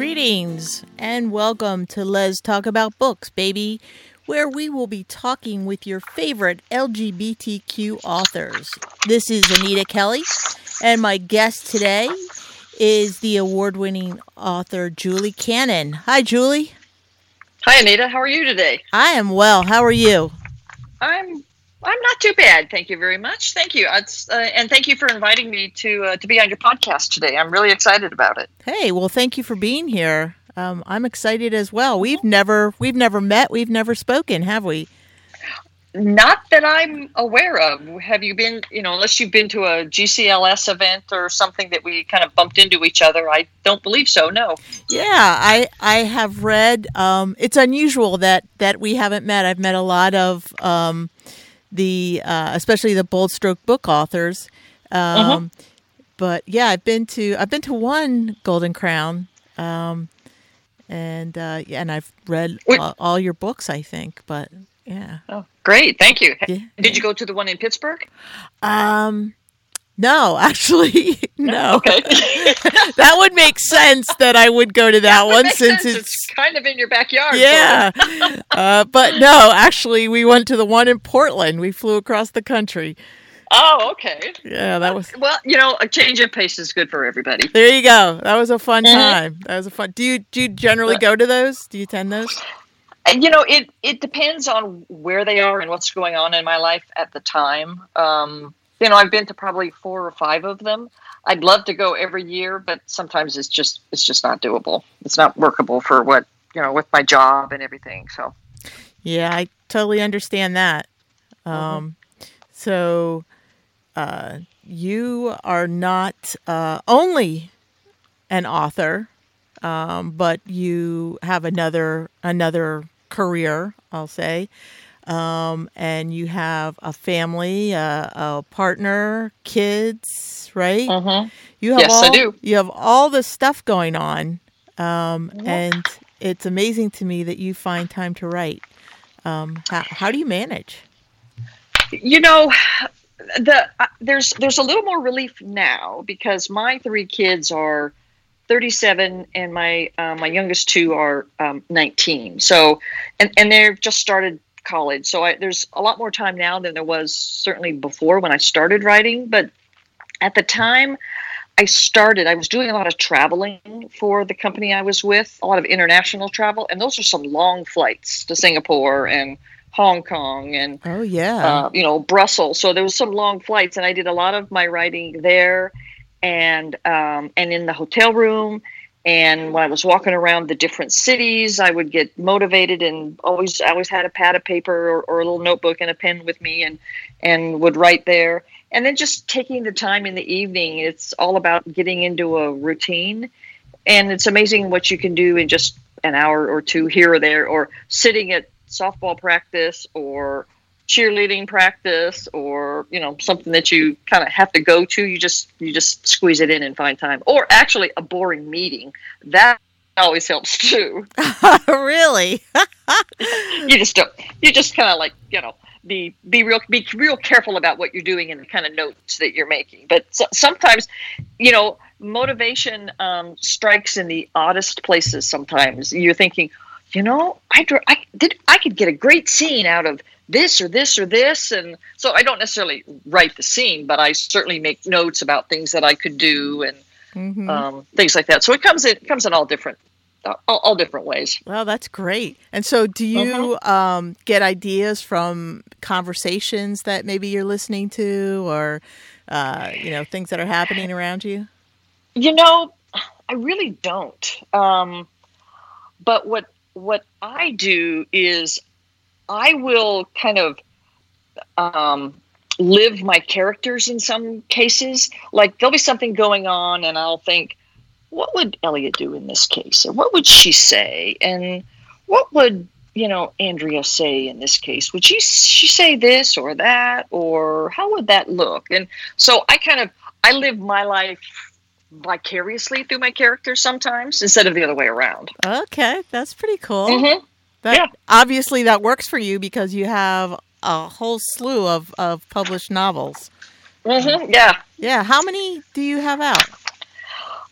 Greetings and welcome to Les Talk About Books, baby, where we will be talking with your favorite LGBTQ authors. This is Anita Kelly, and my guest today is the award winning author Julie Cannon. Hi, Julie. Hi, Anita. How are you today? I am well. How are you? I'm I'm not too bad. Thank you very much. Thank you, uh, and thank you for inviting me to uh, to be on your podcast today. I'm really excited about it. Hey, well, thank you for being here. Um, I'm excited as well. We've never we've never met. We've never spoken, have we? Not that I'm aware of. Have you been? You know, unless you've been to a GCLS event or something that we kind of bumped into each other. I don't believe so. No. Yeah, I I have read. Um, it's unusual that that we haven't met. I've met a lot of. Um, the uh, especially the bold stroke book authors. Um, uh-huh. But yeah, I've been to I've been to one Golden Crown, um, and uh, yeah, and I've read all, all, your books. I think, but yeah. Oh, great! Thank you. Yeah, Did you go to the one in Pittsburgh? Um, no, actually, no. Okay. that would make sense that I would go to that, that one since it's, it's, kind of in your backyard. Yeah. uh, but no, actually, we went to the one in Portland. We flew across the country. Oh, okay. Yeah, that was well. You know, a change of pace is good for everybody. There you go. That was a fun mm-hmm. time. That was a fun. Do you do you generally go to those? Do you attend those? And, You know, it it depends on where they are and what's going on in my life at the time. Um, you know, I've been to probably four or five of them. I'd love to go every year, but sometimes it's just it's just not doable. It's not workable for what you know with my job and everything. So, yeah, I totally understand that. Mm-hmm. Um, so, uh, you are not uh, only an author, um, but you have another another career. I'll say um, and you have a family, uh, a partner, kids, right? Mm-hmm. You have yes, all, I do. You have all this stuff going on, um, mm-hmm. and it's amazing to me that you find time to write. Um, how, how do you manage? You know, the uh, there's there's a little more relief now because my three kids are 37 and my uh, my youngest two are um, 19 so and and they've just started college. So I, there's a lot more time now than there was certainly before when I started writing. But at the time I started, I was doing a lot of traveling for the company I was with, a lot of international travel. And those are some long flights to Singapore and Hong Kong and oh yeah, uh, you know Brussels. So there was some long flights, and I did a lot of my writing there, and um, and in the hotel room, and when I was walking around the different cities, I would get motivated and always I always had a pad of paper or, or, a little notebook and a pen with me and and would write there. And then just taking the time in the evening, it's all about getting into a routine. And it's amazing what you can do in just an hour or two here or there, or sitting at softball practice or cheerleading practice or you know something that you kind of have to go to you just you just squeeze it in and find time. Or actually a boring meeting. That always helps too. Really? You just don't you just kind of like you know be be real be real careful about what you're doing and the kind of notes that you're making. But so, sometimes you know motivation um, strikes in the oddest places sometimes. You're thinking you know i i did i could get a great scene out of this or this or this. And so i don't necessarily write the scene but i certainly make notes about things that i could do and mm-hmm. um, things like that. So it comes in it comes in all different all, all, different ways. Well that's great. And so do you uh-huh. um, get ideas from conversations that maybe you're listening to or uh, you know things that are happening around you? You know i really don't. Um, but what what i do is I will kind of um, live my characters in some cases. Like there'll be something going on, and I'll think, what would Elliot do in this case? Or what would she say? And what would you know Andrea say in this case? Would she she say this or that, or how would that look? And so I kind of I live my life vicariously through my characters sometimes instead of the other way around. Okay, that's pretty cool. Mm-hmm. That, yeah. Obviously, that works for you because you have a whole slew of, of published novels. Mm-hmm. Yeah. Yeah. How many do you have out?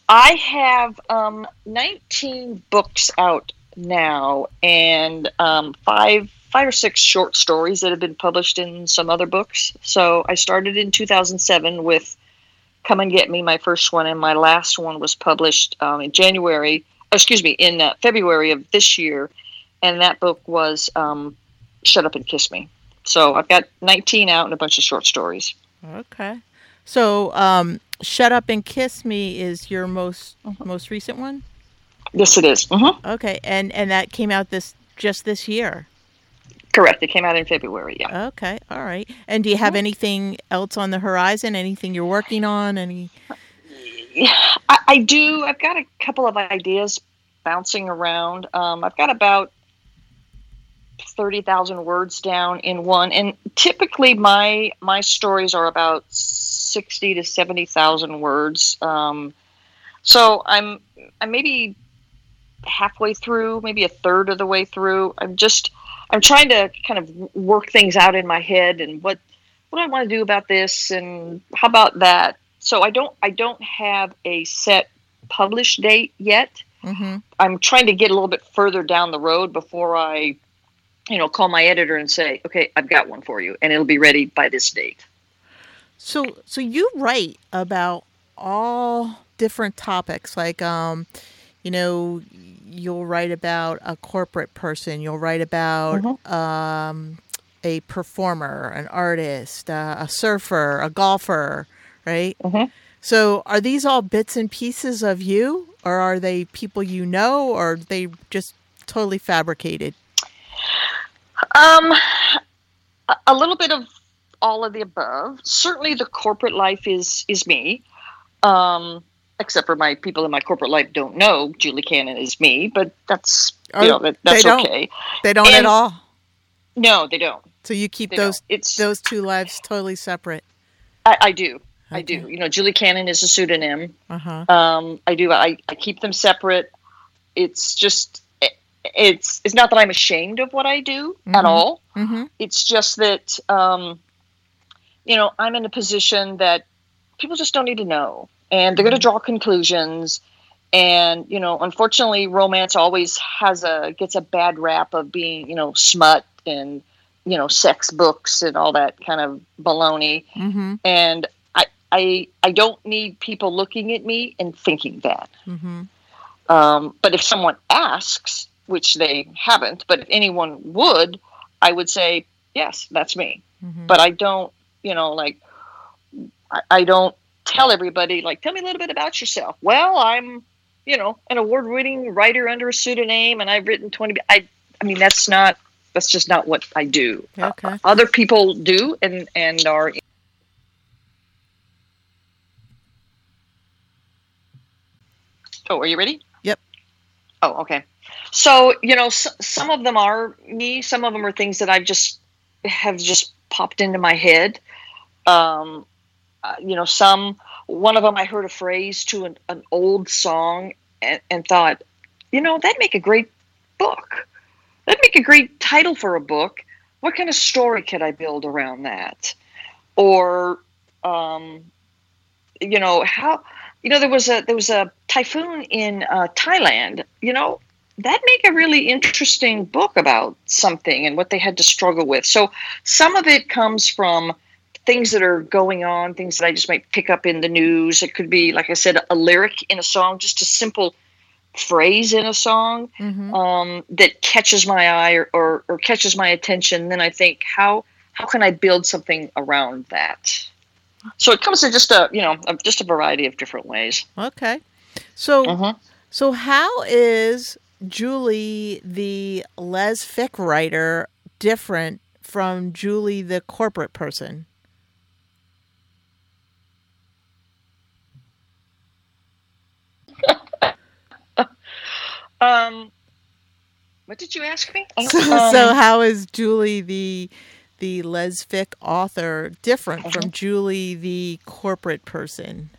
I have um, 19 books out now, and um, five five or six short stories that have been published in some other books. So I started in 2007 with "Come and Get Me," my first one, and my last one was published um, in January. Excuse me, in uh, February of this year, and that book was um, "Shut Up and Kiss Me." So I've got 19 out and a bunch of short stories. Okay. So, um, "Shut Up and Kiss Me" is your most Mm-hmm. most recent one. Yes, it is. Mhm. Okay, and and that came out this just this year. Correct. It came out in February. Yeah. Okay, all right. And do you have anything else on the horizon? Anything you're working on? Any? I, I do. I've got a couple of ideas bouncing around. Um, I've got about thirty thousand words down in one, and typically my my stories are about sixty to seventy thousand words. Um, so I'm I'm maybe halfway through, maybe a third of the way through. I'm just I'm trying to kind of work things out in my head and what what do I want to do about this and how about that. So I don't I don't have a set published date yet. Mm-hmm. I'm trying to get a little bit further down the road before I, you know, call my editor and say, okay, I've got one for you, and it'll be ready by this date. So, so you write about all different topics, like, um, you know, you'll write about a corporate person, you'll write about um, a performer, an artist, uh, a surfer, a golfer, right? Mhm. So, are these all bits and pieces of you, or are they people you know, or are they just totally fabricated? Um, a- little bit of all of the above. Certainly, the corporate life is is me. Um, except for my people in my corporate life don't know Julie Cannon is me, but that's Oh, you know that, that's they okay. They don't at all. No, they don't. So you keep They those. It's those two lives totally separate. I, I do. I do. You know, Julie Cannon is a pseudonym. Uh huh. Um, I do. I, I keep them separate. It's just it's it's not that I'm ashamed of what I do Mhm. at all. Mm-hmm. It's just that um, you know I'm in a position that people just don't need to know, and they're going to draw conclusions. And you know, unfortunately, romance always has a gets a bad rap of being you know smut and you know sex books and all that kind of baloney Mm-hmm. and I, I I don't need people looking at me and thinking that. Mm-hmm. Um, but if someone asks, which they haven't, but if anyone would, I would say yes, that's me. Mm-hmm. But I don't, you know, like I, I don't tell everybody like, tell me a little bit about yourself. Well, I'm, you know, an award-winning writer under a pseudonym, and I've written twenty. I I mean, that's not that's just not what I do. Okay. Other people do and and are Oh, are you ready? Yep. Oh, okay. So, you know, s- some of them are me, some of them are things that I've just have just popped into my head. Um, uh, you know, some one of them I heard a phrase to an, an old song and, and thought, you know, that'd make a great book. That'd make a great title for a book. What kind of story could I build around that? Or, um, you know, how, you know, there was a there was a typhoon in uh, Thailand. You know, that make a really interesting book about something and what they had to struggle with. So some of it comes from things that are going on, things that I just might pick up in the news. It could be, like I said, a lyric in a song, just a simple phrase in a song Mm-hmm. um, that catches my eye or, or, or catches my attention, then I think how how can I build something around that? So it comes in just a you know just a variety of different ways. Okay. So Mhm. so how is Julie the Lesfic writer different from Julie the corporate person? Um, what did you ask me? So, um, so how is Julie the the Lesfic author different from Julie the corporate person?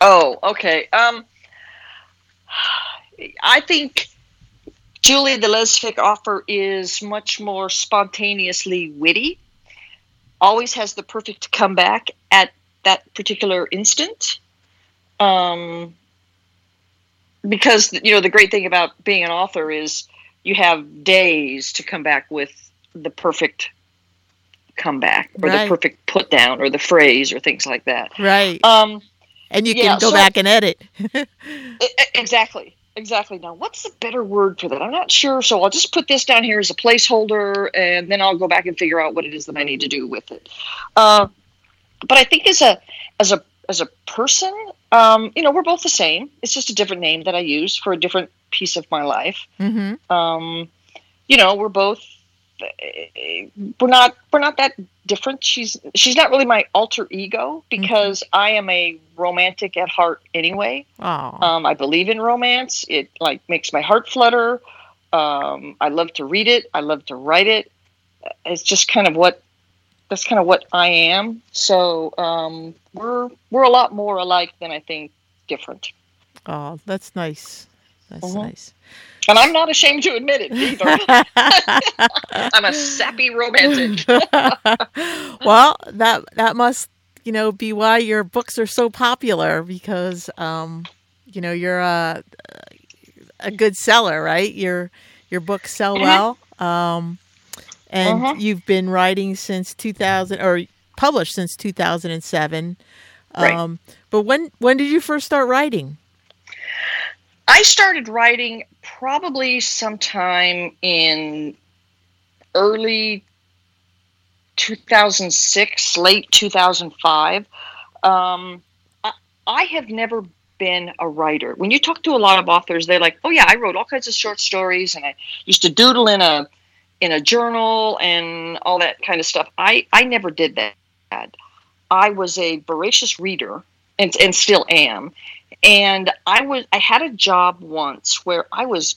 Oh, okay. Um, I think Julie the Lesfic offer is much more spontaneously witty. Always has the perfect comeback at that particular instant. Um, because you know the great thing about being an author is you have days to come back with the perfect comeback or Right. the perfect put down or the phrase or things like that. Right. Um, and you yeah, can go so- back and edit. exactly, exactly. Now, what's the better word for that? I'm not sure. So I'll just put this down here as a placeholder, and then I'll go back and figure out what it is that I need to do with it. Uh, but I think as a as a as a person, um, you know, we're both the same. It's just a different name that I use for a different piece of my life. hmm um, you know we're both we're not we're not that different. She's she's not really my alter ego because i am a romantic at heart anyway. Oh. um, i believe in romance. It like makes my heart flutter. Um, i love to read it. I love to write it. It's just kind of what that's kind of what i am. So um, we're we're a lot more alike than i think different. Oh, that's nice. That's Mhm. nice. And i'm not ashamed to admit it either i'm a sappy romantic well, that that must you know be why your books are so popular because um, you know you're a a good seller, right? Your your books sell Mhm. well, um, and Mhm. you've been writing since 2000 or published since 2007. Right. Um, but when when did you first start writing? I started writing probably sometime in early 2006, late 2005. Um, I, I have never been a writer. When you talk to a lot of authors, they're like, "Oh yeah, I wrote all kinds of short stories, and I used to doodle in a in a journal and all that kind of stuff." I I never did that. I was a voracious reader, and and still am and I was I had a job once where I was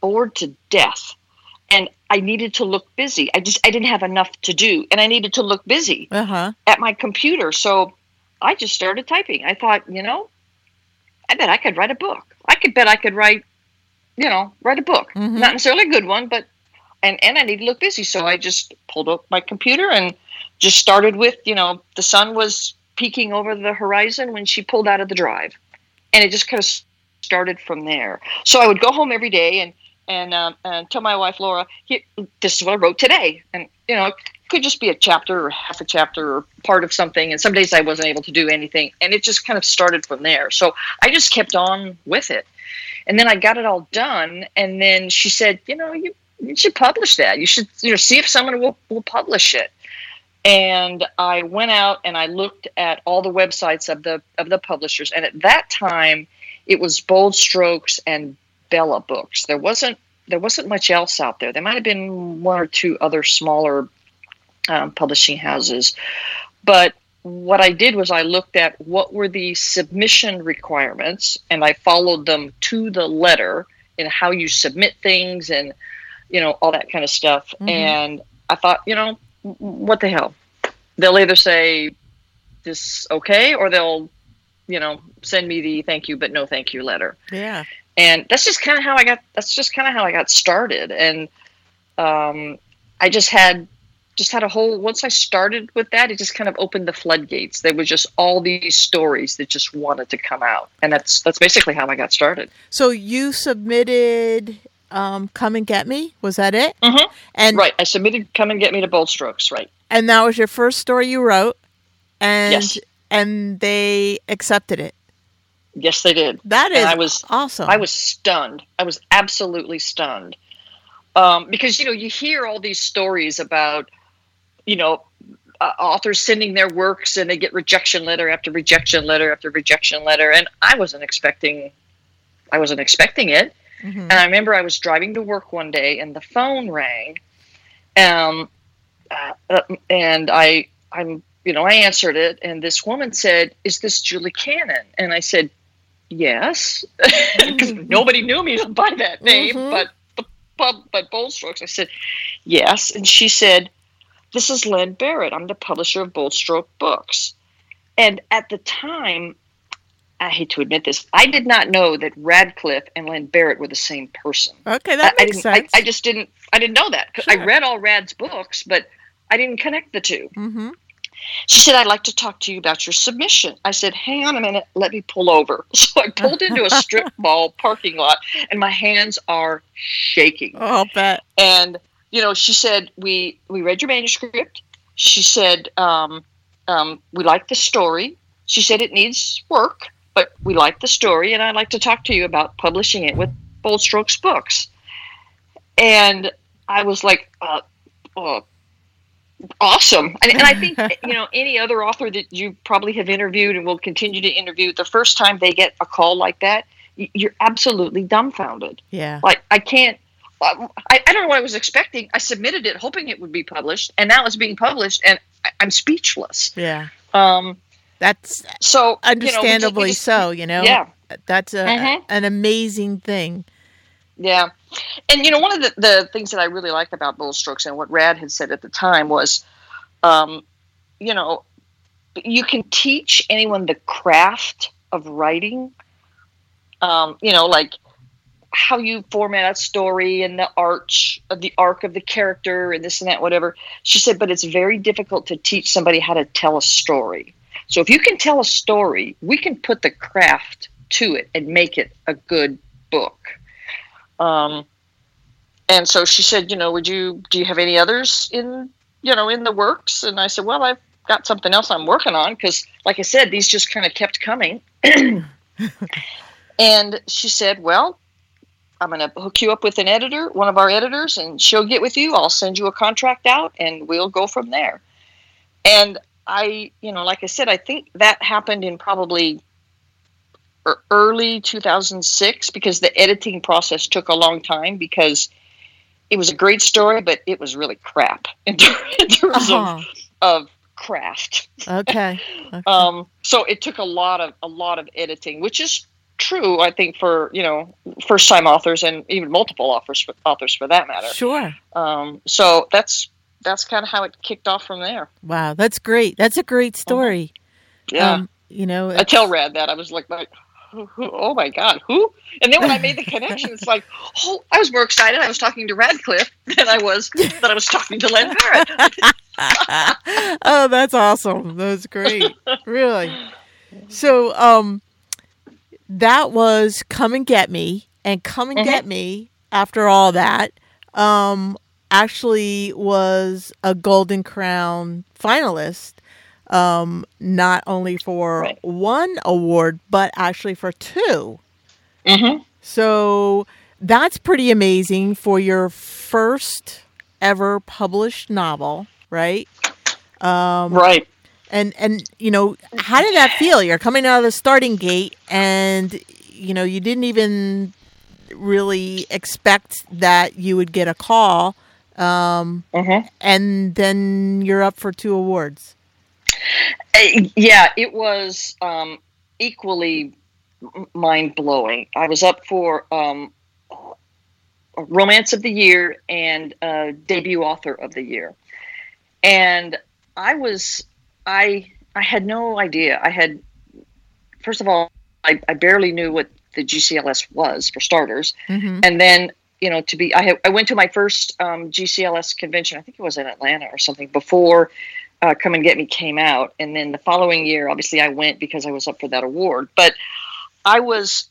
bored to death and I needed to look busy. I just I didn't have enough to do and I needed to look busy Uh huh. at my computer. So I just started typing. I thought, you know, I bet I could write a book. I could bet I could write, you know, write a book. Mhm. Not necessarily a good one, but and and I need to look busy. So I just pulled up my computer and just started with, you know, the sun was peeking over the horizon when she pulled out of the drive, and it just kind of started from there. So I would go home every day and and um, and tell my wife Laura, this is what I wrote today, and you know, it could just be a chapter or half a chapter or part of something. And some days I wasn't able to do anything, and it just kind of started from there. So I just kept on with it, and then I got it all done. And then she said, you know, you you should publish that. You should you know see if someone will will publish it. And I went out and I looked at all the websites of the of the publishers, and at that time, it was Bold Strokes and Bella Books. There wasn't there wasn't much else out there. There might have been one or two other smaller um, publishing houses, but what I did was I looked at what were the submission requirements, and I followed them to the letter in how you submit things and you know all that kind of stuff. Mhm. And I thought, you know, what the hell? They'll either say this okay, or they'll you know send me the thank you but no thank you letter Yeah. and that's just kind of how I got. That's just kind of how I got started, and um, I just had just had a whole. Once I started with that, it just kind of opened the floodgates. There was just all these stories that just wanted to come out, and that's that's basically how I got started. So you submitted um, "Come and Get Me." Was that it? Mhm. And right, I submitted "Come and Get Me" to Bold Strokes. Right. and that was your first story you wrote, and Yes. and they accepted it. Yes, they did. That is And I was awesome. I was stunned. I was absolutely stunned. Um, because you know you hear all these stories about you know uh, authors sending their works and they get rejection letter after rejection letter after rejection letter, and I wasn't expecting. I wasn't expecting it, Mhm. and I remember I was driving to work one day and the phone rang, um, uh, uh, and I I'm you know I answered it and this woman said, "Is this Julie Cannon?" And I said, "Yes," because nobody knew me by that name, Mhm. but the pub but Bold Strokes. I said, "Yes," and she said, "This is Len Barot. I'm the publisher of Bold Stroke Books," and at the time. I hate to admit this. I did not know that Radclyffe and Len Barot were the same person. okay, that I, I makes. I, sense. I just didn't. I didn't know that. 'Cause I read all Rad's books, but I didn't connect the two. hmm She said, I'd like to talk to you about your submission. I said, Hang on a minute, let me pull over. So I pulled into a strip mall parking lot and my hands are shaking. Oh, I'll bet. And, you know, she said, We we read your manuscript. She said, um, um, we like the story. She said it needs work, but we like the story, and I'd like to talk to you about publishing it with Bold Strokes Books. And I was like, uh, uh, awesome. And, and I think, you know, any other author that you probably have interviewed and will continue to interview, the first time they get a call like that, you're absolutely dumbfounded. Yeah. Like, I can't. I, I don't know what I was expecting. I submitted it hoping it would be published, and now it's being published, and I, I'm speechless. Yeah. Um, That's so you know, just- understandably so, you know? Yeah. That's a, Mhm. an amazing thing. Yeah. And you know, one of the, the things that I really like about Bold Strokes and what Rad had said at the time was, um, you know, you can teach anyone the craft of writing. Um, you know, like how you format a story and the arch of the arc of the character and this and that, whatever. She said, but it's very difficult to teach somebody how to tell a story. So if you can tell a story, we can put the craft to it and make it a good book. Um, and so she said, you know, would you do you have any others in you know in the works? And I said, well, I've got something else I'm working on because, like I said, these just kind of kept coming. and she said, well, I'm going to hook you up with an editor, one of our editors, and she'll get with you. I'll send you a contract out, and we'll go from there. And I, you know, like I said, I think that happened in probably early 2006 because the editing process took a long time because it was a great story, but it was really crap in, in terms Uh-huh. of, of craft. Okay. okay. Um, so it took a lot of a lot of editing, which is true, I think, for you know first time authors and even multiple authors for, authors for that matter. sure. Um, so that's that's kind of how it kicked off from there. Wow. That's great. That's a great story. Yeah. Um, you know, I tell Rad that I was like, like oh my god, who? And then when I made the connection, it's like, oh, I was more excited. I was talking to Radclyffe than I was that I was talking to Len Barot. oh, that's awesome. That's great. really. So, um, that was Come and Get Me. And Come and Mhm. Get Me, after all that, um, actually was a Golden Crown finalist. Um, not only for Right. one award, but actually for two. Mm-hmm. So that's pretty amazing for your first ever published novel, right? Um, Right. and and you know, how did that feel? You're coming out of the starting gate, and you know, you didn't even really expect that you would get a call, um, Mm-hmm. and then you're up for two awards. Uh, yeah, it was um, equally mind blowing. I was up for um, Romance of the Year and uh, Debut Author of the Year, and I was I I had no idea. I had first of all I, I barely knew what the GCLS was for starters, Mm-hmm. and then you know to be I had, I went to my first um, GCLS convention. I think it was in Atlanta or something before uh, Come and Get Me came out, and then the following year, obviously, I went because I was up for that award. But I was,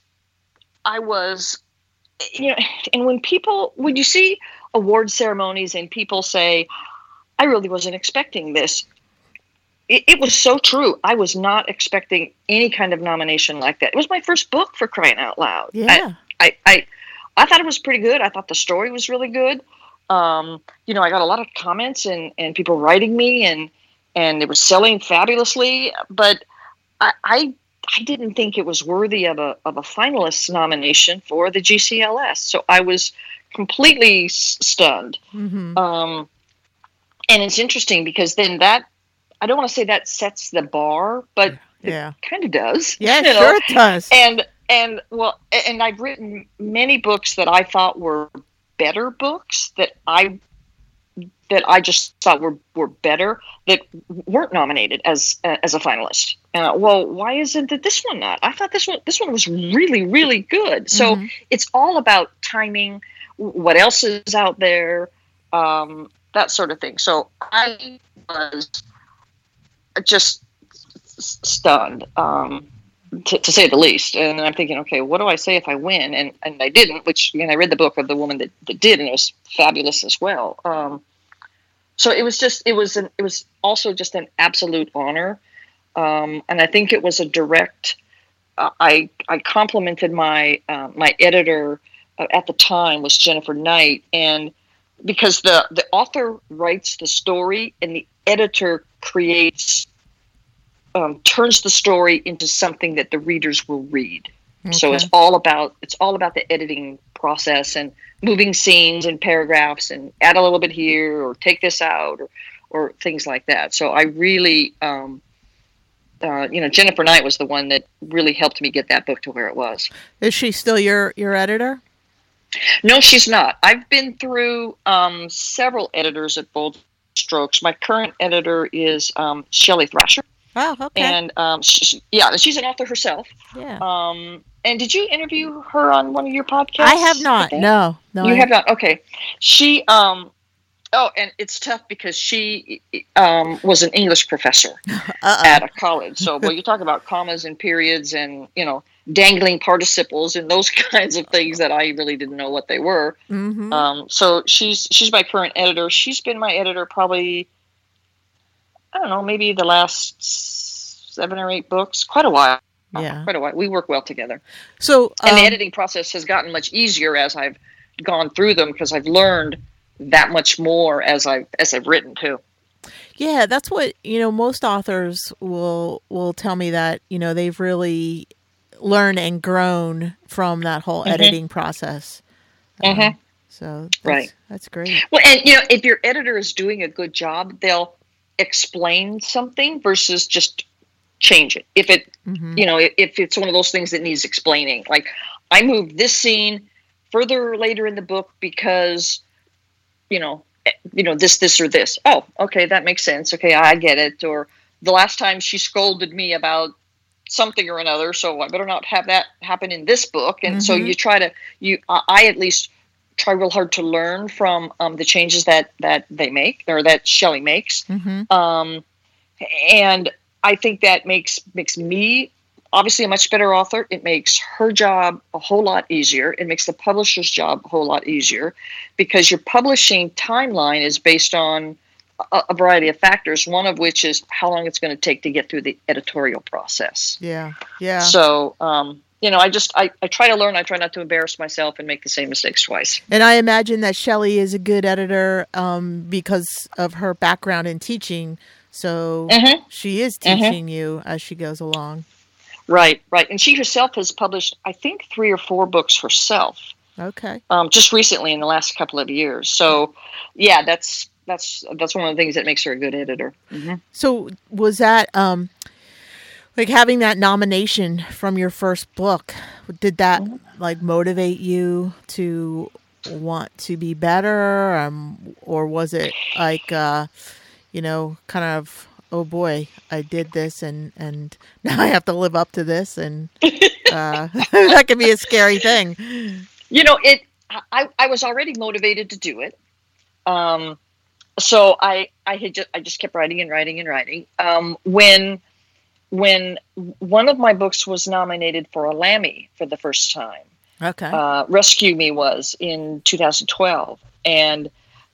I was, you know, and when people, when you see award ceremonies and people say, "I really wasn't expecting this," it, it was so true. I was not expecting any kind of nomination like that. It was my first book for crying out loud. Yeah. I, I I thought it was pretty good. I thought the story was really good. Um, you know, I got a lot of comments and, and people writing me and and it was selling fabulously, but I, I I didn't think it was worthy of a of a finalist nomination for the GCLS. So I was completely s- stunned. Mm-hmm. Um, and it's interesting because then that I don't want to say that sets the bar, but Yeah. kind of does. Yeah. you know? Sure, it does. and and well and i've written many books that i thought were better books that i that i just thought were were better that weren't nominated as uh, as a finalist. And I, well why isn't it this one not? I thought this one this one was really really good. So Mhm. it's all about timing what else is out there um that sort of thing. So i was just stunned, um, to, to, say the least. And I'm thinking, okay, what do I say if I win? And and I didn't. Which again, I read the book of the woman that, that did, and it was fabulous as well. Um, so it was just it was an it was also just an absolute honor, um, and I think it was a direct. Uh, I I complimented my uh, my editor uh, at the time was Jennifer Knight, and because the the author writes the story and the editor creates um, turns the story into something that the readers will read. Okay. So it's all about it's all about the editing process and moving scenes and paragraphs and add a little bit here or take this out or or things like that. So I really, um, uh, you know, Jennifer Knight was the one that really helped me get that book to where it was. Is she still your your editor? No, she's not. I've been through um, several editors at Bold Strokes. My current editor is um, Shelley Thrasher. Oh, okay. And um, she, yeah, she's an author herself. Yeah. Um, and did you interview her on one of your podcasts? I have not. I no, no. You I... have not. Okay. She um Oh, and it's tough because she um, was an English professor Uh-oh. at a college. So, well, you talk about commas and periods and you know dangling participles and those kinds of things that I really didn't know what they were. Mm-hmm. Um, so she's she's my current editor. She's been my editor probably I don't know maybe the last seven or eight books, quite a while. Yeah, quite a while. We work well together. So, um, and the um, editing process has gotten much easier as I've gone through them because I've learned that much more as I as I've written too. Yeah, that's what you know. Most authors will will tell me that you know they've really learned and grown from that whole mm-hmm. editing process. Mm-hmm. Um, so that's, right, that's great. Well, and you know, if your editor is doing a good job, they'll explain something versus just change it. If it, mm-hmm. you know, if it's one of those things that needs explaining, like I moved this scene further later in the book because you know, eh, you know, this, this, or this. Oh, okay, that makes sense. Okay, I get it. Or the last time she scolded me about something or another, so I better not have that happen in this book. And mm-hmm. so you try to, you, I at least try real hard to learn from um, the changes that that they make or that Shelley makes. Mm-hmm. Um, and I think that makes makes me obviously a much better author. It makes her job a whole lot easier. It makes the publisher's job a whole lot easier because your publishing timeline is based on a, a variety of factors, one of which is how long it's going to take to get through the editorial process. Yeah. Yeah. So, um, you know, I just I, I try to learn. I try not to embarrass myself and make the same mistakes twice. And I imagine that Shelley is a good editor um, because of her background in teaching. So mm-hmm. she is mm-hmm. teaching mm-hmm. you as she goes along. Right, right. And she herself has published, I think, three or four books herself. Okay. Um, just recently in the last couple of years. So, yeah, that's that's that's one of the things that makes her a good editor. Mm-hmm. So, was that um, like having that nomination from your first book? Did that mm-hmm. like motivate you to want to be better, um, or was it like uh, you know, kind of oh boy, I did this and and now I have to live up to this and uh, that can be a scary thing. You know, it. I I was already motivated to do it. Um, so I I had just I just kept writing and writing and writing. Um, when when one of my books was nominated for a Lammy for the first time. Okay. Uh, Rescue Me was in 2012, and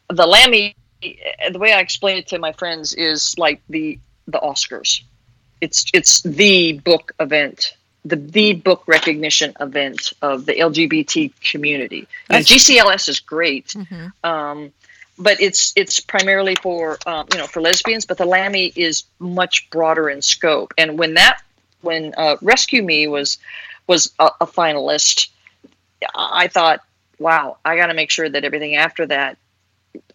the Lammy the way I explain it to my friends is like the the Oscars. It's it's the book event, the the book recognition event of the LGBT community. GCLS is great, mm-hmm. um, but it's it's primarily for um, you know for lesbians. But the Lammy is much broader in scope. And when that when uh, Rescue Me was was a, a finalist, I thought, wow, I got to make sure that everything after that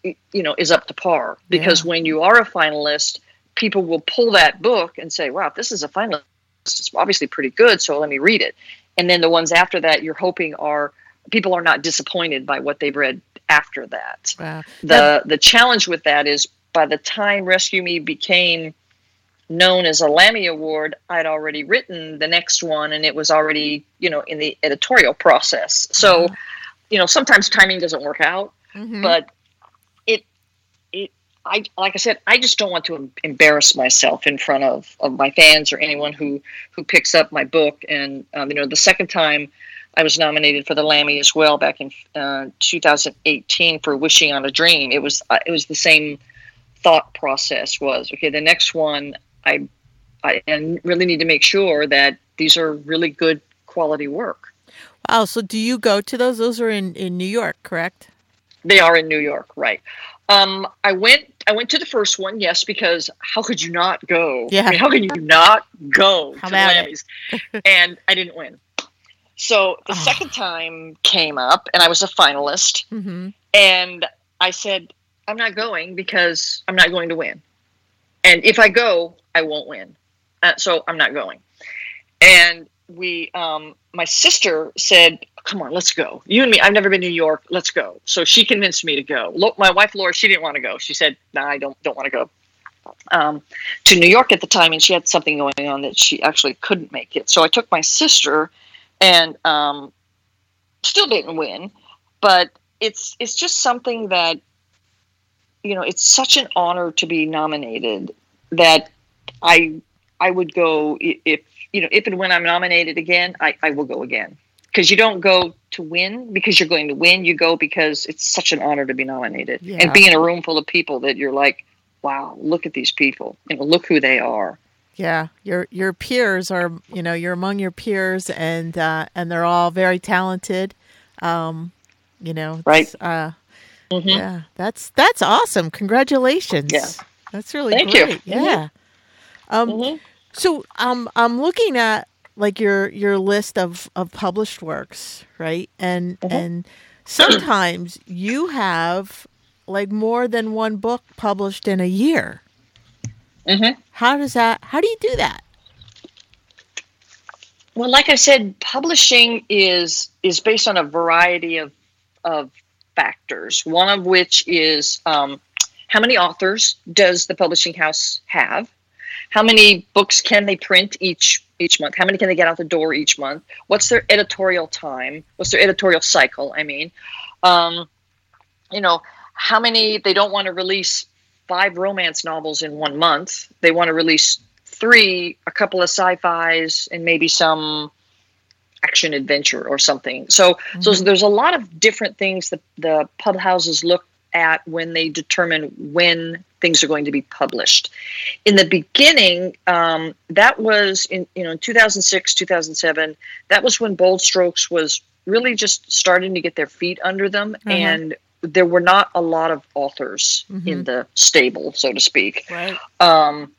you know is up to par because yeah. when you are a finalist people will pull that book and say wow this is a finalist it's obviously pretty good so let me read it and then the ones after that you're hoping are people are not disappointed by what they've read after that wow. the the challenge with that is by the time rescue me became known as a lammy award i'd already written the next one and it was already you know in the editorial process so you know sometimes timing doesn't work out mm-hmm. but it it I like I said, I just don't want to embarrass myself in front of, of my fans or anyone who who picks up my book. And um, you know, the second time I was nominated for the Lammy as well back in uh, 2018 for Wishing on a Dream. It was uh, it was the same thought process. Was okay. The next one, I I really need to make sure that these are really good quality work. Wow. So do you go to those? Those are in in New York, correct? They are in New York, right? Um, I went. I went to the first one, yes, because how could you not go? Yeah. I mean, how can you not go How to Lammys? and I didn't win. So the Oh. second time came up, and I was a finalist, Mm-hmm. and I said, "I'm not going because I'm not going to win, and if I go, I won't win. Uh, so I'm not going." And we, um, my sister said, "Come on, let's go. You and me. I've never been to New York. Let's go." So she convinced me to go. Lo- my wife Laura, she didn't want to go. She said, "No, I don't don't want to go." Um, to New York at the time, and she had something going on that she actually couldn't make it. So I took my sister, and um, still didn't win. But it's it's just something that you know it's such an honor to be nominated that I I would go if you know if and when I'm nominated again I, I will go again because you don't go to win because you're going to win you go because it's such an honor to be nominated Yeah. and be in a room full of people that you're like wow look at these people you know look who they are Yeah, your your peers are you know you're among your peers and uh, and they're all very talented. Um, you know, Right. it's, Uh, Mhm. Yeah, that's that's awesome. Congratulations. Yeah. that's really Thank you. great. Mhm. Yeah. Um, Mhm. so um, I'm looking at like your your list of of published works, right? And Mhm. and sometimes you have like more than one book published in a year. Mhm. How does that? How do you do that? Well, like I said, publishing is is based on a variety of of factors. One of which is um, how many authors does the publishing house have? How many books can they print each each month? How many can they get out the door each month? What's their editorial time? What's their editorial cycle? I mean, um, you know, how many they don't want to release five romance novels in one month. They want to release three, a couple of sci-fis, and maybe some action adventure or something. So, so Mhm. there's a lot of different things that the pub houses look at when they determine when things are going to be published. In the beginning, um, that was in you know in 2006, 2007. That was when Bold Strokes was really just starting to get their feet under them, Uh-huh. and there were not a lot of authors Mhm. in the stable, so to speak Right. um,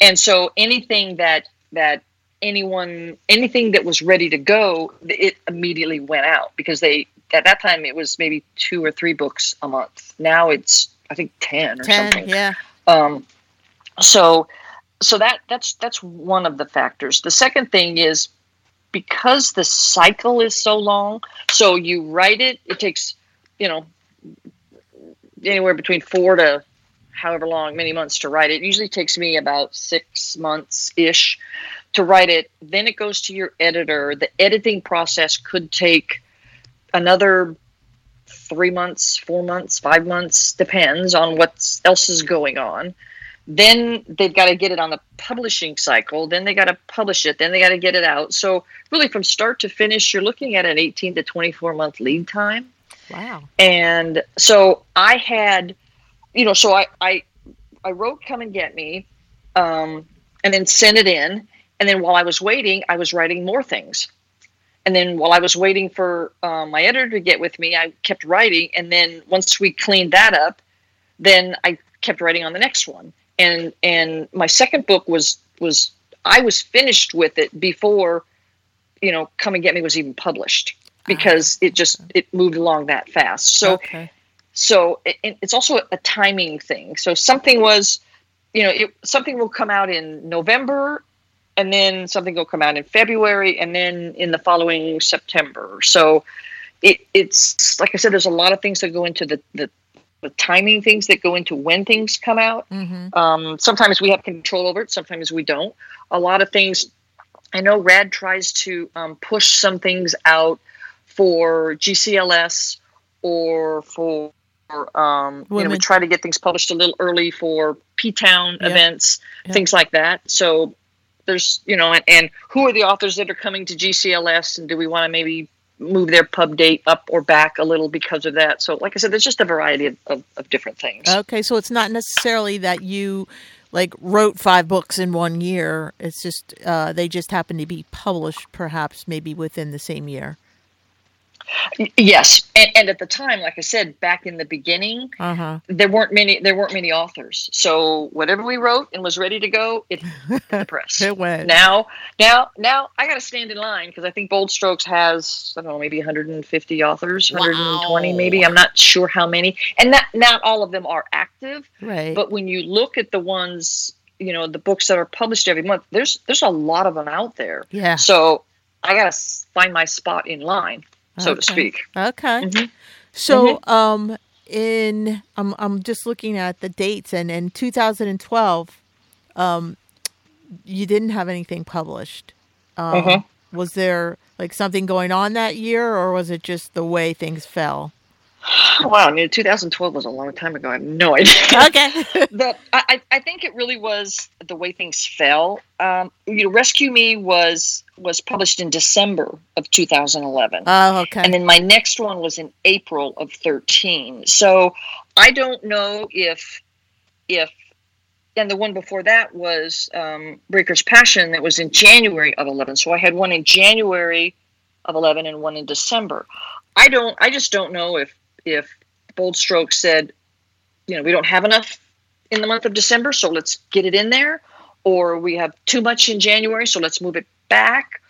and so anything that that anyone anything that was ready to go it immediately went out because they at that time it was maybe two or three books a month now it's i think 10 or Ten. something Yeah. um, so so that that's that's one of the factors the second thing is because the cycle is so long so you write it it takes you know anywhere between four to however long many months to write it. it usually takes me about six months ish to write it. Then it goes to your editor. The editing process could take another three months four months five months depends on what else is going on. Then they've got to get it on the publishing cycle then they got to publish it then they got to get it out. So really from start to finish you're looking at an 18 to 24 month lead time Wow. and so I had, you know, so I I, I wrote "Come and Get Me," um, and then sent it in. And then while I was waiting, I was writing more things. And then while I was waiting for um, my editor to get with me, I kept writing. And then once we cleaned that up, then I kept writing on the next one. And and my second book was was I was finished with it before, you know, "Come and Get Me" was even published because it just it moved along that fast. So okay. so it, it- it's also a timing thing. So something was, you know, it, something will come out in November, and then something will come out in February, and then in the following September. So it, it's like I said, there's a lot of things that go into the the, the timing things that go into when things come out. Mm-hmm. Um, sometimes we have control over it, sometimes we don't. A lot of things, I know Rad tries to um, push some things out for GCLS or for um, you know, we try to get things published a little early for P Town events, things like that. So there's, you know, and, and who are the authors that are coming to GCLS, and do we want to maybe move their pub date up or back a little because of that? So, like I said, there's just a variety of, of, of different things. Okay, so it's not necessarily that you like wrote five books in one year. It's just uh, they just happen to be published, perhaps maybe within the same year. Yes, and, and at the time, like I said, back in the beginning, Uh huh. there weren't many there weren't many authors. So whatever we wrote and was ready to go, it hit the press. It went. now now now i gotta stand in line because i think bold strokes has i don't know maybe 150 authors 120 Wow. maybe i'm not sure how many and not not all of them are active Right. but when you look at the ones you know the books that are published every month there's there's a lot of them out there yeah. so i gotta find my spot in line so to speak Okay. Mhm. So, um, in I'm I'm just looking at the dates, and in 2012, um, you didn't have anything published. Um, Mhm. Was there like something going on that year, or was it just the way things fell? wow i mean 2012 was a long time ago i have no idea Okay. I I think it really was the way things fell. Um, you know, Rescue Me was was published in December of 2011, oh, okay. and then my next one was in April of 13. So I don't know if if and the one before that was um, Breaker's Passion that was in January of 11. So I had one in January of 11 and one in December. I don't. I just don't know if if Bold Strokes said, you know, we don't have enough in the month of December, so let's get it in there, or we have too much in January, so let's move it back.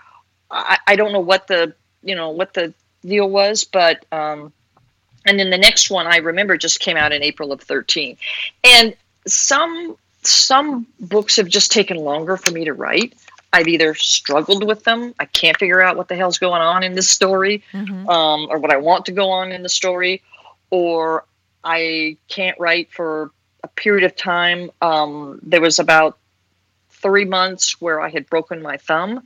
I, I don't know what the you know what the deal was, but um, and then the next one I remember just came out in April of 13, and some some books have just taken longer for me to write. I've either struggled with them, I can't figure out what the hell's going on in this story, Mhm. um, or what I want to go on in the story, or I can't write for a period of time. Um, there was about three months where I had broken my thumb,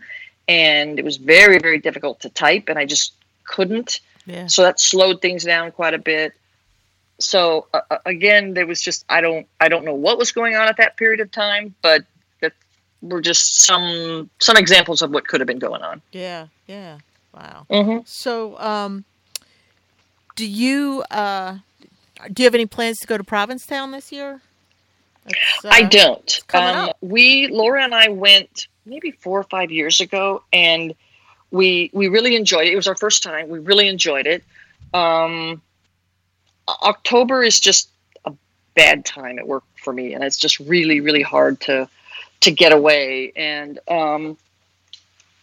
and it was very, very difficult to type, and I just couldn't. Yeah. So that slowed things down quite a bit. So uh, uh, again, there was just I don't I don't know what was going on at that period of time, but were just some some examples of what could have been going on. Yeah. Yeah. Wow. Mm-hmm. So, um, do you uh, do you have any plans to go to Provincetown this year? It's, I uh, don't. Um, we Laura and I went maybe four or five years ago, and we we really enjoyed it. It was our first time. We really enjoyed it. Um, October is just a bad time at work for me, and it's just really really hard to to get away. And um,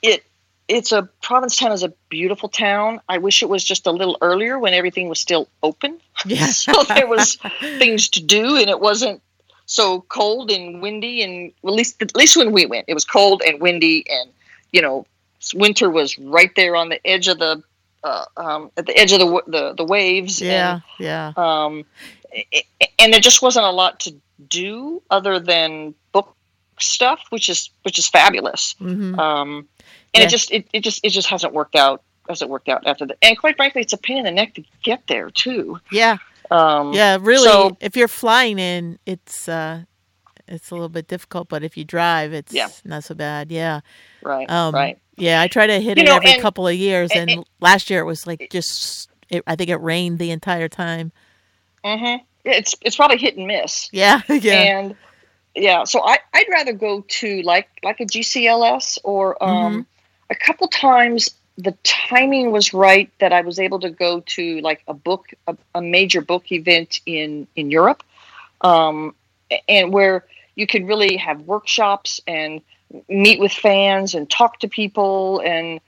it it's a Provincetown is a beautiful town. I wish it was just a little earlier when everything was still open. Yeah. so there was things to do and it wasn't so cold and windy and well, at least at least when we went it was cold and windy and you know winter was right there on the edge of the uh, um, at the edge of the the, the waves Yeah. Yeah. um, i- i- and there just wasn't a lot to do other than book stuff which is which is fabulous hmm um, and Yeah. it just it, it just it just hasn't worked out hasn't worked out after that and quite frankly it's a pain in the neck to get there too Yeah. um, Yeah. Really, so- if you're flying in, it's uh, it's a little bit difficult. But if you drive, it's Yeah. not so bad. Yeah. right Um, right Yeah. I try to hit You it know, every and- couple of years, and- and, last year it was like just. It, I think it rained the entire time. hmm It's it's probably hit and miss. Yeah. Yeah. And yeah, so I I'd rather go to like like a GCLS or um Mm-hmm. a couple times the timing was right that I was able to go to like a book a, a major book event in in Europe, um, and where you could really have workshops and meet with fans and talk to people and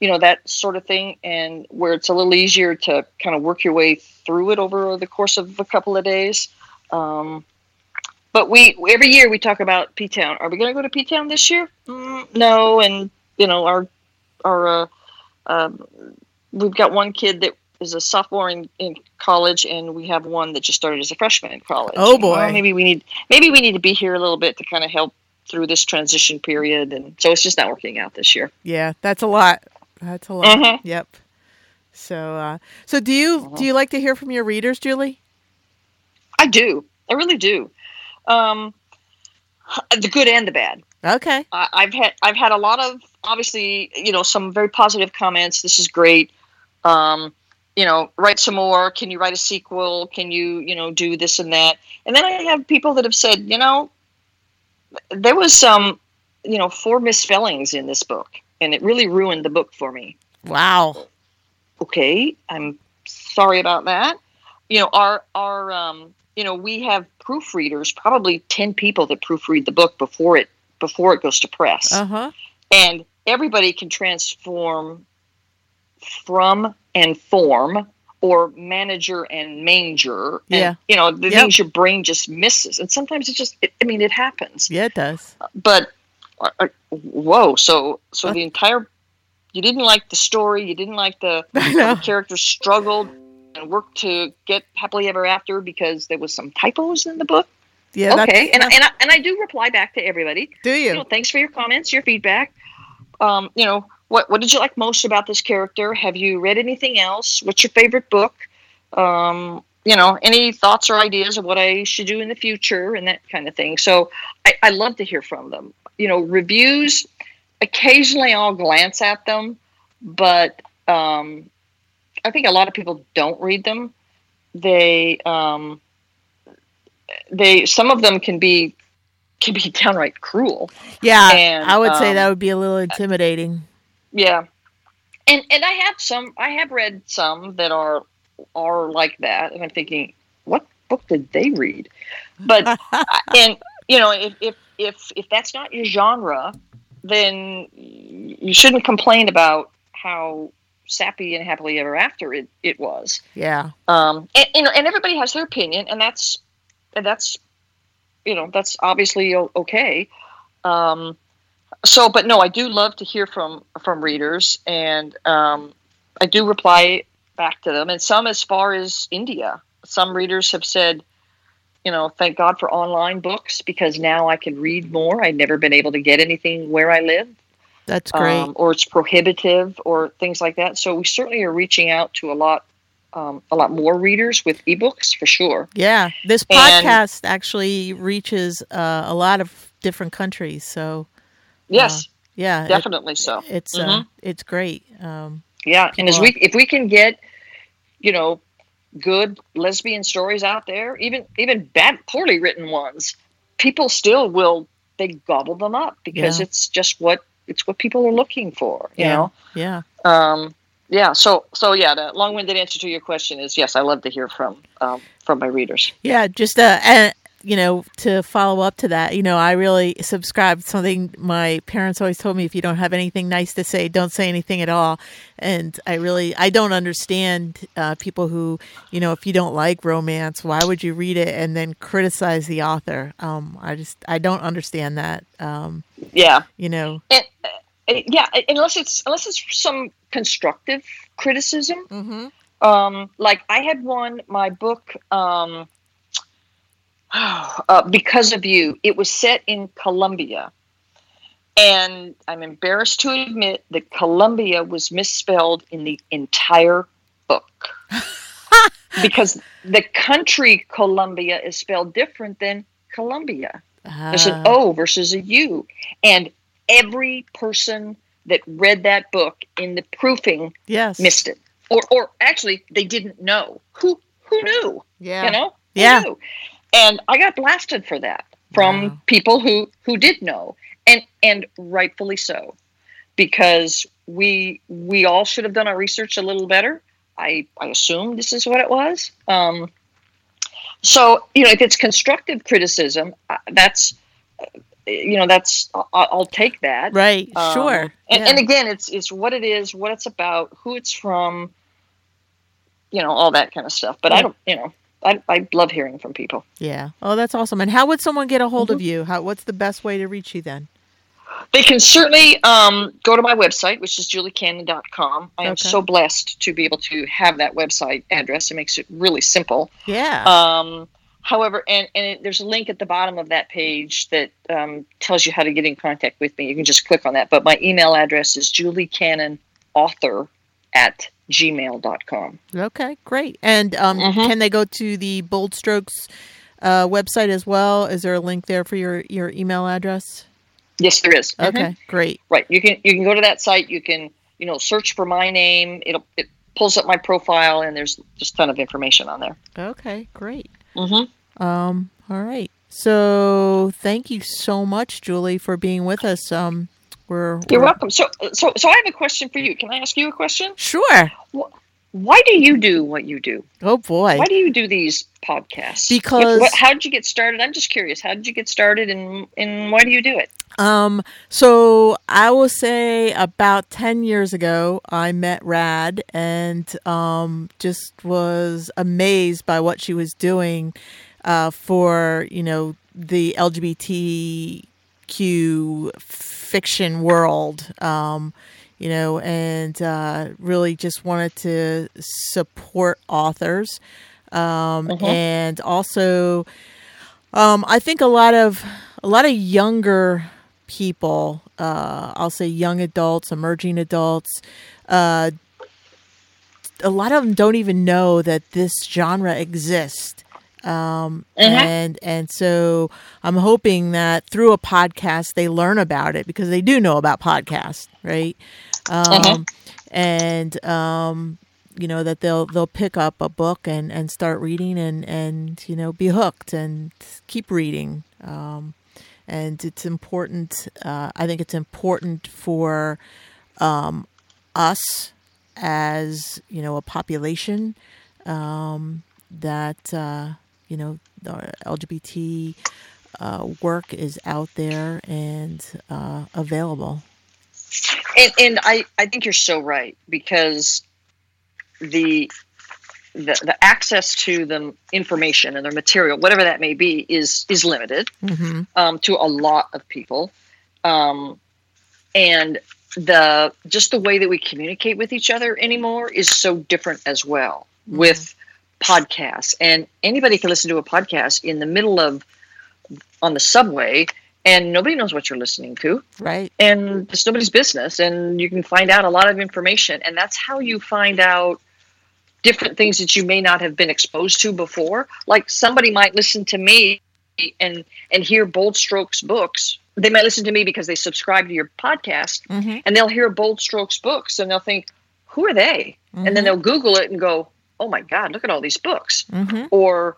you know that sort of thing and where it's a little easier to kind of work your way through it over the course of a couple of days um, but we every year we talk about P Town. Are we going to go to P Town this year? Mm, no, and you know our our uh, um, we've got one kid that is a sophomore in, in college, and we have one that just started as a freshman in college. Oh, And, well, boy. maybe we need maybe we need to be here a little bit to kind of help through this transition period, and so it's just not working out this year. Yeah, that's a lot. That's a lot. Mhm. Yep. So, uh, so do you Uh-huh. do you like to hear from your readers, Julie? I do. I really do. Um, the good and the bad. Okay. I I've had I've had a lot of obviously you know some very positive comments. This is great. Um, you know, write some more. Can you write a sequel? Can you you know do this and that? And then I have people that have said, you know, there was some you know four misspellings in this book, and it really ruined the book for me. Wow. Okay, I'm sorry about that. You know, our our um, you know we have proofreaders, probably ten people that proofread the book before it before it goes to press, Uh huh. and everybody can transform from and form or manager and manger. And, Yeah. you know the Yep. things your brain just misses, and sometimes it just it, I mean it happens Yeah, it does. but uh, uh, whoa so so What? the entire you didn't like the story you didn't like the, the characters struggled and worked to get happily ever after because there was some typos in the book. Yeah. okay and, that's- and, I, and i do reply back to everybody. Do you? You? know thanks for your comments your feedback. Um, you know what what did you like most about this character? Have you read anything else? What's your favorite book? Um, you know any thoughts or ideas of what i should do in the future and that kind of thing. So i, I love to hear from them. You know reviews occasionally i'll glance at them but um, i think a lot of people don't read them they um, they some of them can be can be downright cruel Yeah. and, I would say um, that would be a little intimidating. Yeah, and and I have some. I have read some that are are like that, and I'm thinking, what book did they read? But and you know, if if if if that's not your genre, then you shouldn't complain about how sappy and happily ever after it it was. yeah. Um, and you know, and everybody has their opinion, and that's and that's you know that's obviously okay. Um, so, but no, I do love to hear from from readers, and um, I do reply back to them, and some as far as India. Some readers have said, you know, thank God for online books because now I can read more. I've never been able to get anything where I live That's great. um, or it's prohibitive or things like that. So we certainly are reaching out to a lot, um, a lot more readers with ebooks for sure. yeah. This and- podcast actually reaches uh, a lot of different countries. So Yes, yeah, it- definitely so. it's uh, Mhm. it's great. Um, Yeah, and as we if we can get, you know, good lesbian stories out there, even even bad, poorly written ones, people still will they gobble them up because Yeah. it's just what it's what people are looking for. You Yeah. know. yeah. Um, yeah. So so yeah, the long-winded answer to your question is yes. I love to hear from um, from my readers. Yeah, just uh, and you know, to follow up to that, you know, I really subscribe something my parents always told me: if you don't have anything nice to say, don't say anything at all. And I really, I don't understand uh, people who, you know, if you don't like romance, why would you read it and then criticize the author? Um, I just, I don't understand that. Um, Yeah. you know, uh, yeah, unless it's unless it's some constructive criticism. mm-hmm. Um, like I had one, my book, um, uh, because of you. It was set in Colombia, and I'm embarrassed to admit that Colombia was misspelled in the entire book because the country Colombia is spelled different than Columbia. There's an Uh, O versus a U. And every person that read that book in the proofing yes, missed it. Or or actually they didn't know. Who who knew? yeah, You know? Who Yeah. knew? And I got blasted for that from Wow. people who who did know. And and rightfully so. Because we we all should have done our research a little better. I I assume this is what it was. Um so, you know, if it's constructive criticism, uh, that's uh, you know, that's I'll, I'll take that. right, Um, sure, And, yeah. and again, it's it's what it is, what it's about, who it's from, you know, all that kind of stuff. But I don't, you know, I, I love hearing from people. yeah. Oh, that's awesome. And how would someone get a hold Mm-hmm. of you? How? What's the best way to reach you then? They can certainly um, go to my website, which is juliecannon.com. I am so blessed to be able to have that website address. It makes it really simple. Yeah. Um, however, and, and it, there's a link at the bottom of that page that um, tells you how to get in contact with me. You can just click on that. But my email address is juliecannon author at gmail.com. Okay, great. And um, Mhm. can they go to the Bold Strokes uh, website as well? Is there a link there for your, your email address? Yes, there is. Mhm. Okay, great. Right. You can you can go to that site. You can you know search for my name. It'll it pulls up my profile, and there's just a ton of information on there. Okay, great. Mm-hmm. Um, all right. So thank you so much, Julie, for being with us. Um, we're, You're we're- welcome. So so so I have a question for you. Can I ask you a question? Sure. Why do you do what you do? Oh boy. Why do you do these podcasts? Because- What- how did you get started? I'm just curious. How did you get started, and and why do you do it? Um, so I will say about 10 years ago, I met Rad and um, just was amazed by what she was doing uh, for, you know, the LGBTQ fiction world. Um, you know, and uh, really just wanted to support authors. Um, Mhm. And also, um, I think a lot of a lot of younger people, uh, I'll say young adults, emerging adults, uh, a lot of them don't even know that this genre exists. Um, Mhm. and and so I'm hoping that through a podcast they learn about it because they do know about podcasts, right? Um, Mhm. and um, you know that they'll they'll pick up a book and and start reading and and you know be hooked and keep reading. Um, and it's important. Uh, I think it's important for um, us as you know a population um, that uh, you know the LGBT uh, work is out there and uh, available. And, and I, I think you're so right because the, the the access to the information and their material, whatever that may be, is is limited hmm um, to a lot of people, um, and the just the way that we communicate with each other anymore is so different as well with podcasts. And anybody can listen to a podcast in the middle of on the subway, and nobody knows what you're listening to. Right. and it's nobody's business and you can find out a lot of information. And that's how you find out different things that you may not have been exposed to before. Like somebody might listen to me and and hear bold strokes books. They might listen to me because they subscribe to your podcast hmm and they'll hear bold strokes books and they'll think who are they? And then they'll google it and go oh my god look at all these books hmm or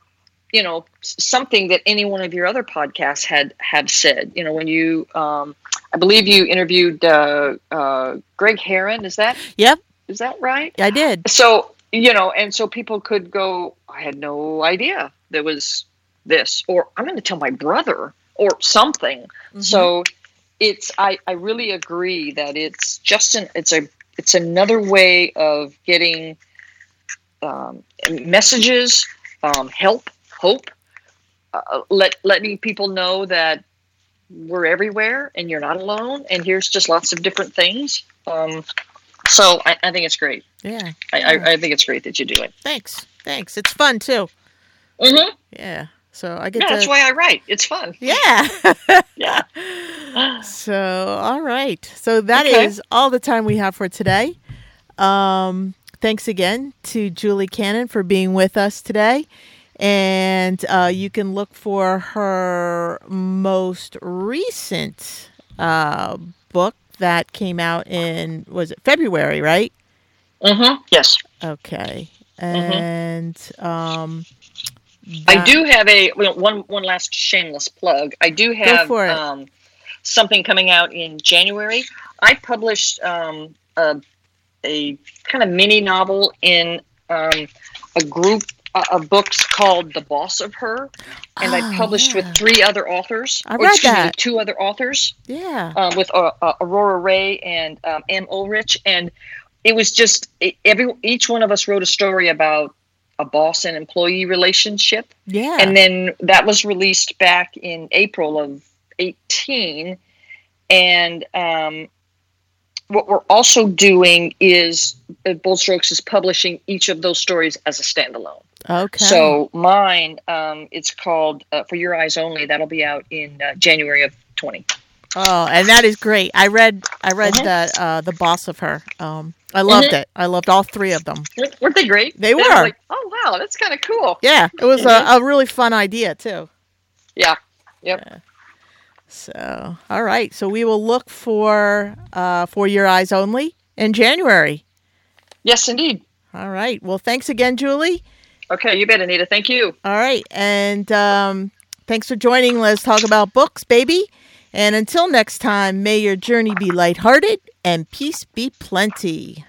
you know something that any one of your other podcasts had had said you know when you um i believe you interviewed uh uh greg herren is that Yep. is that right I did. so you know and so people could go i had no idea there was this or i'm going to tell my brother or something Mm-hmm. so it's i i really agree that it's just an it's a it's another way of getting um, messages um, help hope uh, let letting people know that we're everywhere and you're not alone and here's just lots of different things um, so I, I think it's great yeah. I, I, I think it's great that you do it Thanks. Thanks. It's fun too. mm-hmm. Yeah. So I get yeah, to. that's why i write it's fun yeah. yeah So, all right. So that is Okay. all the time we have for today. Um, thanks again to Julie Cannon for being with us today. And uh, you can look for her most recent uh, book that came out in, was it February, right? mm-hmm. yes Okay. And um, I do have a one one last shameless plug. I do have. Um, something coming out in January. I published um, a, a kind of mini novel in um, a group uh, of books called "The Boss of Her," and Oh, I published yeah. with three other authors. I or read excuse me, that. two other authors Yeah. um, with uh, uh, Aurora Rey and um, M. Ullrich, and it was just it, every each one of us wrote a story about a boss and employee relationship, Yeah. and then that was released back in April of eighteen, and um, what we're also doing is uh, Bold Strokes is publishing each of those stories as a standalone. okay. So mine, um, it's called uh, For Your Eyes Only. That'll be out in uh, January of twenty. Oh, and that is great. I read I read Mhm. the uh, the boss of her. Um, I loved Mhm. it. I loved all three of them. Weren't they great? They were were. like, oh wow, that's kind of cool. Yeah, it was a, a really fun idea too. Yeah. Yep. So, all right. So we will look for uh, for your eyes only in January. Yes, indeed. All right. Well, thanks again, Julie. Okay, you bet, Anita. Thank you. All right, and um, thanks for joining. Let's talk about books, baby. And until next time, may your journey be lighthearted and peace be plenty.